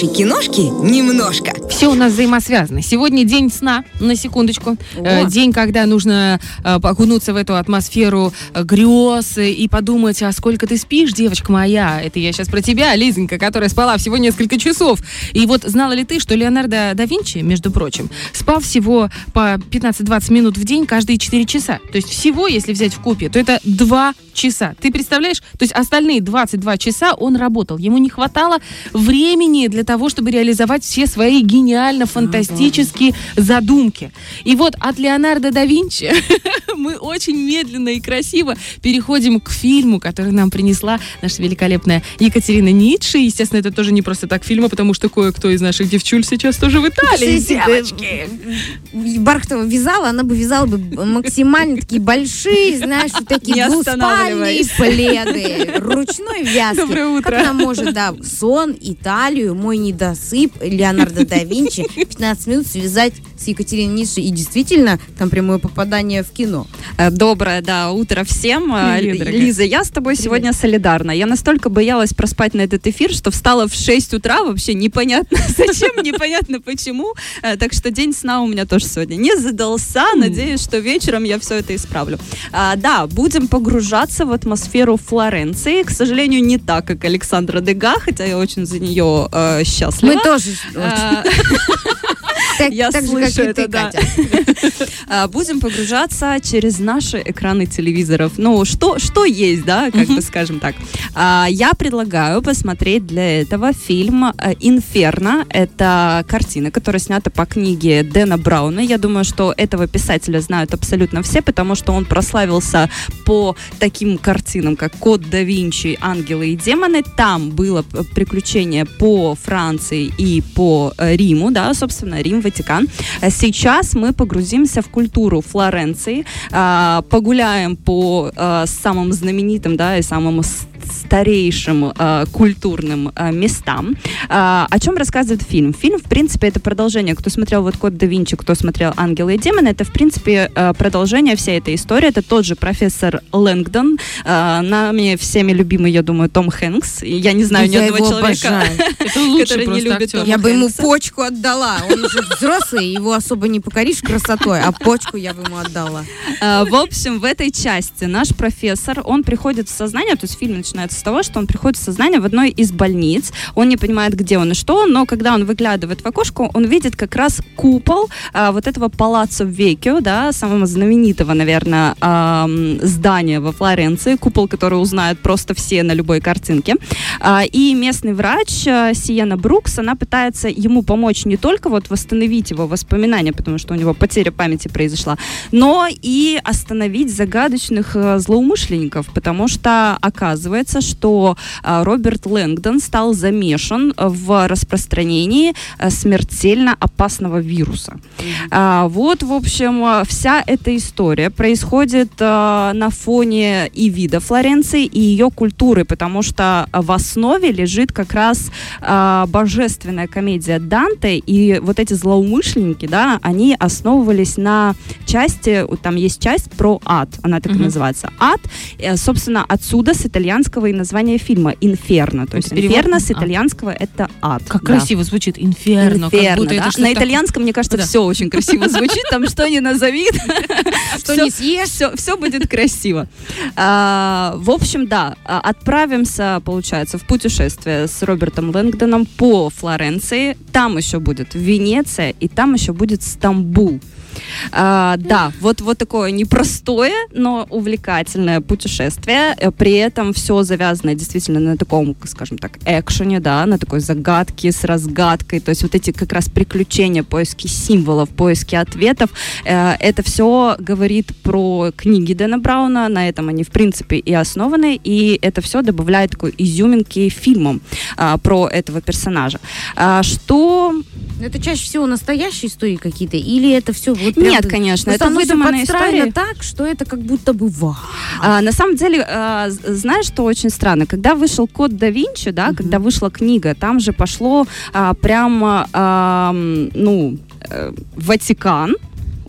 нашей киношки немножко. Все у нас взаимосвязано. Сегодня день сна, на секундочку. Э, день, когда нужно э, окунуться в эту атмосферу э, грез и подумать, а сколько ты спишь, девочка моя. Это я сейчас про тебя, Лизонька, которая спала всего несколько часов. И вот знала ли ты, что Леонардо да Винчи, между прочим, спал всего по 15-20 минут в день каждые 4 часа. То есть всего, если взять в купе, то это 2 часа. Ты представляешь? То есть остальные 22 часа он работал. Ему не хватало времени для того, чтобы реализовать все свои гениально-фантастические задумки. И вот от Леонардо да Винчи мы очень медленно и красиво переходим к фильму, который нам принесла наша великолепная Екатерина Ницше. Естественно, это тоже не просто так фильма, потому что кое-кто из наших девчуль сейчас тоже в Италии. Девочки. Бархатова вязала, она бы вязала бы максимально такие большие, знаешь, такие двуспальные пледы, ручной вязки. Доброе утро. Как она может, да, сон, Италию, мой недосып, Леонардо да Винчи, 15 минут связать с Екатериной Ницше. И действительно, там прямое попадание в кино. Э, Доброе, да, утро всем. Э, Привет, дорогая. Лиза, я с тобой сегодня солидарна. Я настолько боялась проспать на этот эфир, что встала в 6 утра, вообще непонятно зачем, непонятно почему. Э, Так что день сна у меня тоже сегодня не задался. Надеюсь, что вечером я все это исправлю. А, Да, будем погружаться в атмосферу Флоренции. К сожалению, не так, как Александра Дега, хотя я очень за нее э, счастлива. Мы тоже так, Я так же, как слышу и это, ты, да. Катя. А, Будем погружаться через наши экраны телевизоров. Ну, что, что есть, да, как бы скажем так. А, Я предлагаю посмотреть для этого фильм э, «Инферно». Это картина, которая снята по книге Дэна Брауна. Я думаю, что этого писателя знают абсолютно все, потому что он прославился по таким картинам, как «Код да Винчи», «Ангелы и демоны». Там было приключение по Франции и по э, Риму, да, собственно, Рим, Ватикан. А Сейчас мы погрузимся в культуру Флоренции, а, погуляем по а, самым знаменитым, да, и самым старейшим а, культурным а, местам. А, О чем рассказывает фильм? Фильм, в принципе, это продолжение. Кто смотрел вот «Код да Винчи», кто смотрел «Ангелы и демоны», это, в принципе, а, продолжение всей этой истории. Это тот же профессор Лэнгдон, а, нами всеми любимый, я думаю, Том Хэнкс. Я не знаю ни Я одного его человека, обожаю. Это лучший который не любит актер. Тома Я бы ему почку отдала. Он уже взрослый, его особо не покоришь красотой, а почку я бы ему отдала. А, В общем, в этой части наш профессор, он приходит в сознание, то есть фильм начинается с того, что он приходит в сознание в одной из больниц, он не понимает, где он и что, но когда он выглядывает в окошко, он видит как раз купол а, вот этого палаццо Векио, да, самого знаменитого, наверное, ам, здания во Флоренции, купол, который узнают просто все на любой картинке. А, И местный врач а, Сиена Брукс, она пытается ему помочь не только вот восстановить его воспоминания, потому что у него потеря памяти произошла, но и остановить загадочных э, злоумышленников, потому что оказывается, что э, Роберт Лэнгдон стал замешан в распространении э, смертельно опасного вируса. А, вот, в общем, э, вся эта история происходит э, на фоне и вида Флоренции, и ее культуры, потому что в основе лежит как раз э, божественная комедия Данте, и вот эти злоумышленники, да, они основывались на части, там есть часть про ад, она так и называется, ад, собственно, отсюда с итальянского и название фильма «Инферно», то есть «Инферно» с «ад». итальянского это ад. Как да. красиво звучит. Инферно. Инферно, это да? что-то На итальянском, мне кажется, Да. все очень красиво звучит, там что ни назови, Что не съешь? все, все будет красиво. А, в общем, да, а, отправимся, получается, в путешествие с Робертом Лэнгдоном по Флоренции. Там еще будет Венеция, и там еще будет Стамбул. А, да, вот, вот такое непростое, но увлекательное путешествие. Э, При этом все завязано действительно на таком, скажем так, экшене, да, на такой загадке с разгадкой. То есть вот эти как раз приключения, поиски символов, поиски ответов. Э, Это все говорит про книги Дэна Брауна. На этом они, в принципе, и основаны. И это все добавляет такой изюминки фильмом а, про этого персонажа. А, что Это чаще всего настоящие истории какие-то, или это все вот прям- Нет, конечно, это подстроено истории. так, что это как будто бы вау. А, на самом деле, а, знаешь, что очень странно? Когда вышел Код да Винчи, да, Мгм. когда вышла книга, там же пошло а, прямо, а, ну, э, Ватикан,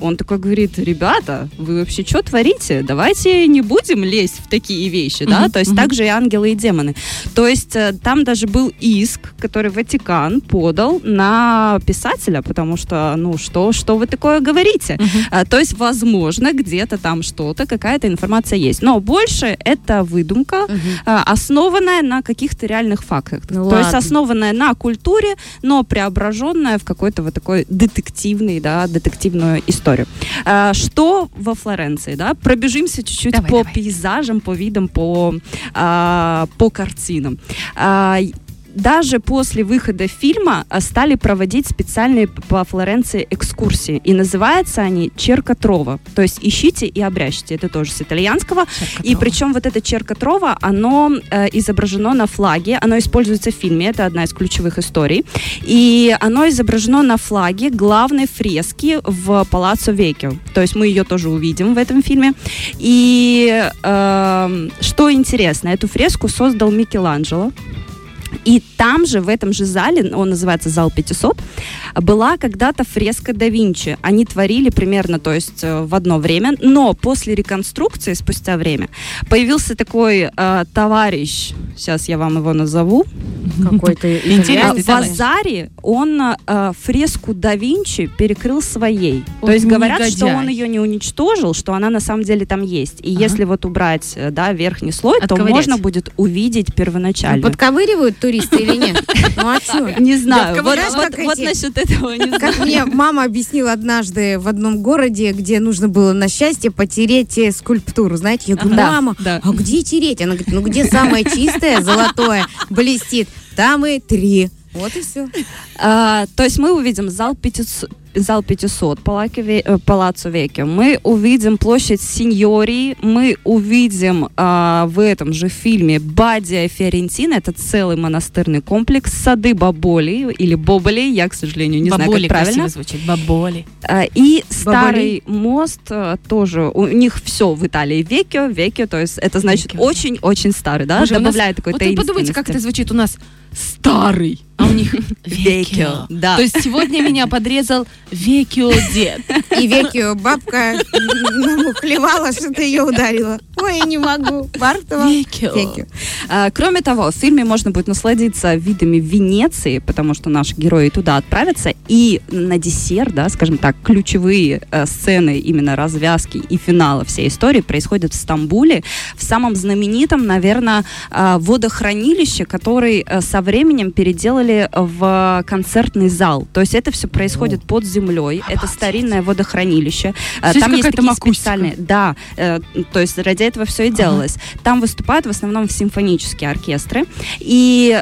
он такой говорит, ребята, вы вообще что творите? Давайте не будем лезть в такие вещи, да? Мгм, То есть мгм. также и ангелы и демоны. То есть э, там даже был иск, который Ватикан подал на писателя, потому что, ну, что, что вы такое говорите? А, То есть, возможно, где-то там что-то, какая-то информация есть. Но больше это выдумка, а, основанная на каких-то реальных фактах. Ну То есть ладно. основанная на культуре, но преображенная в какой-то вот такой детективный, да, детективную историю. А, Что во Флоренции, да? Пробежимся чуть-чуть Давай, по давай. пейзажам, по видам, по, а, по картинам. А, даже после выхода фильма а, стали проводить специальные по Флоренции экскурсии. И называются они Черка Трова. То есть ищите и обрящите. Это тоже с итальянского. И причем вот это Черка Трова, оно э, изображено на флаге, оно используется в фильме, это одна из ключевых историй. И оно изображено на флаге главной фрески в Палаццо Векио. То есть мы ее тоже увидим в этом фильме. И эм, что интересно, эту фреску создал Микеланджело. И там же, в этом же зале, он называется зал 500, была когда-то фреска да Винчи. Они творили примерно, то есть э, в одно время, но после реконструкции, спустя время, появился такой э, товарищ, сейчас я вам его назову, Какой-то Интересный в. Азаре он э, фреску да Винчи перекрыл своей. То есть говорят, негодяй. что он ее не уничтожил, что она на самом деле там есть. И Ага. если вот убрать э, да, верхний слой, то можно будет увидеть первоначально. Подковыривают туристы или нет? Ну а что? Не знаю, вот, вот- как вот насчет этого не знаю. Как мне мама объяснила однажды в одном городе, где нужно было на счастье потереть э, скульптуру. Знаете, я говорю, мама, да. а где тереть? Она говорит, ну где самое чистое, золотое, блестит? Там и три. Вот и все. А, то есть мы увидим зал 500, зал 500 Палаки Ве- э, Палаццо Веккио. Мы увидим площадь Синьории. Мы увидим а, в этом же фильме Бадия Фиорентина. Это целый монастырный комплекс. Сады Баболи или Боболи. Я, к сожалению, не Баболи знаю, как правильно. звучит. Баболи. А, И старый мост а, тоже. У них все в Италии Векио, Векио. То есть это значит очень-очень старый, да? Боже, у нас- Добавляет такой Вот вы подумайте, как это звучит у нас старый, а у них векио. Да. То есть сегодня меня подрезал векио дед. И веки бабка намухлевала, что-то ее ударила. Ой, я не могу. Бартова. Векио. Веки. А, Кроме того, в фильме можно будет насладиться видами Венеции, потому что наши герои туда отправятся. И на десерт, да, скажем так, ключевые э, сцены именно развязки и финала всей истории происходят в Стамбуле, в самом знаменитом, наверное, э, водохранилище, который э, со временем переделали в концертный зал. То есть это все происходит под землей. Это старинное водохранилище. Э, Здесь Там есть такие акустика. специальные да, э, то есть ради этого все и делалось. Там выступают в основном симфонические оркестры, и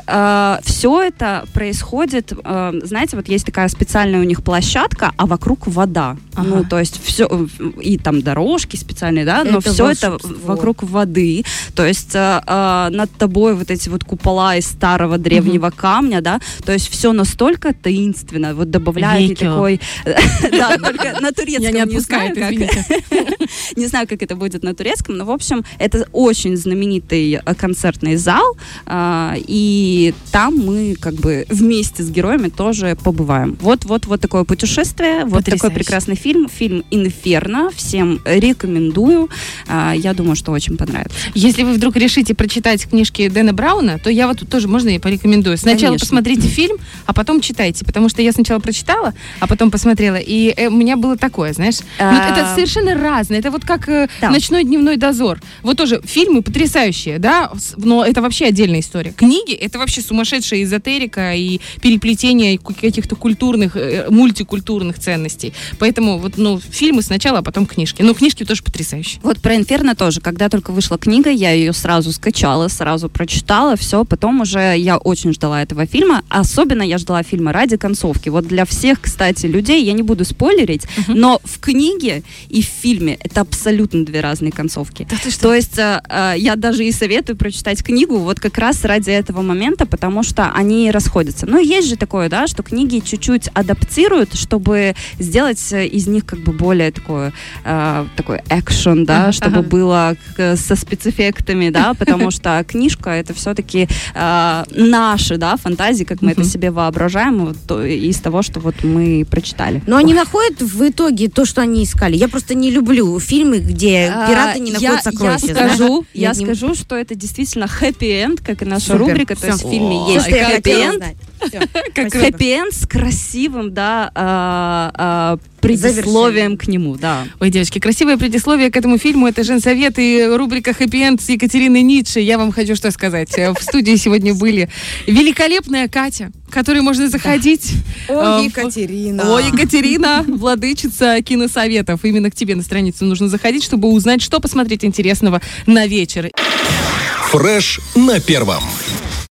все это происходит, э, знаете, вот есть такая специальная у них площадка, а вокруг вода. Ага. Ну, то есть все, и там дорожки специальные, да, но Это все это вокруг воды. То есть э, э, над тобой вот эти вот купола из старого древнего камня, да, то есть все настолько таинственно, вот добавляет и Векио. такой, да, только на турецком Я не отпускаю. Не знаю, как это будет на турецком, но, в общем, это очень знаменитый э, концертный зал, а, и там мы как бы вместе с героями тоже побываем. Вот, вот, вот такое путешествие, вот такой прекрасный фильм, фильм «Инферно», всем рекомендую, А, я думаю, что очень понравится. Если вы вдруг решите прочитать книжки Дэна Брауна, то я вот тоже можно я порекомендую. Сначала посмотрите фильм, а потом читайте, потому что я сначала прочитала, а потом посмотрела, и э, у меня было такое, знаешь, ну, А. это совершенно разное. Это вот как э, Да. ночной дневной дозор. Вот тоже фильмы потрясающие, да, но это вообще отдельная история. Книги это вообще сумасшедшая эзотерика и переплетение каких-то культурных, э, мультикультурных ценностей. Поэтому вот, ну, фильмы сначала, а потом книжки. Но книжки тоже потрясающие. Вот про «Инферно» тоже. Когда только вышла книга, я ее сразу скачала, сразу прочитала, все. Потом уже я очень ждала этого фильма. Особенно я ждала фильма ради концовки. Вот для всех, кстати, людей, я не буду спойлерить, но в книге и в фильме это абсолютно две разные концовки. То есть э, э, я даже и советую прочитать книгу вот как раз ради этого момента, потому что они расходятся. Ну, есть же такое, да, что книги чуть-чуть адаптируют, чтобы сделать э, из них как бы более такое, э, такой экшен, да, Ага, чтобы ага. было со спецэффектами, да, потому что книжка это все-таки наши, да, фантазии, как мы это себе воображаем, вот, то- из того, что вот мы прочитали. Но они находят в итоге то, что они искали. Я просто не люблю фильмы, где пираты не А, находят я, сокровища. Я скажу, Я я не- скажу, что это действительно хэппи-энд, как и наша Супер, рубрика. То есть в фильме есть хэппи-энд, как хэппи-энд с красивым, да, предисловием к нему, да. Ой, девочки, красивое предисловие к этому фильму. Это Женсовет и рубрика «Хэппи Энд» с Екатериной Ницше. Я вам хочу что сказать. Э, В студии сегодня были великолепная Катя, к которой можно заходить. О, Э, Екатерина. О, Екатерина, владычица киносоветов. Именно к тебе на страницу нужно заходить, чтобы узнать, что посмотреть интересного на вечер. Фреш на первом.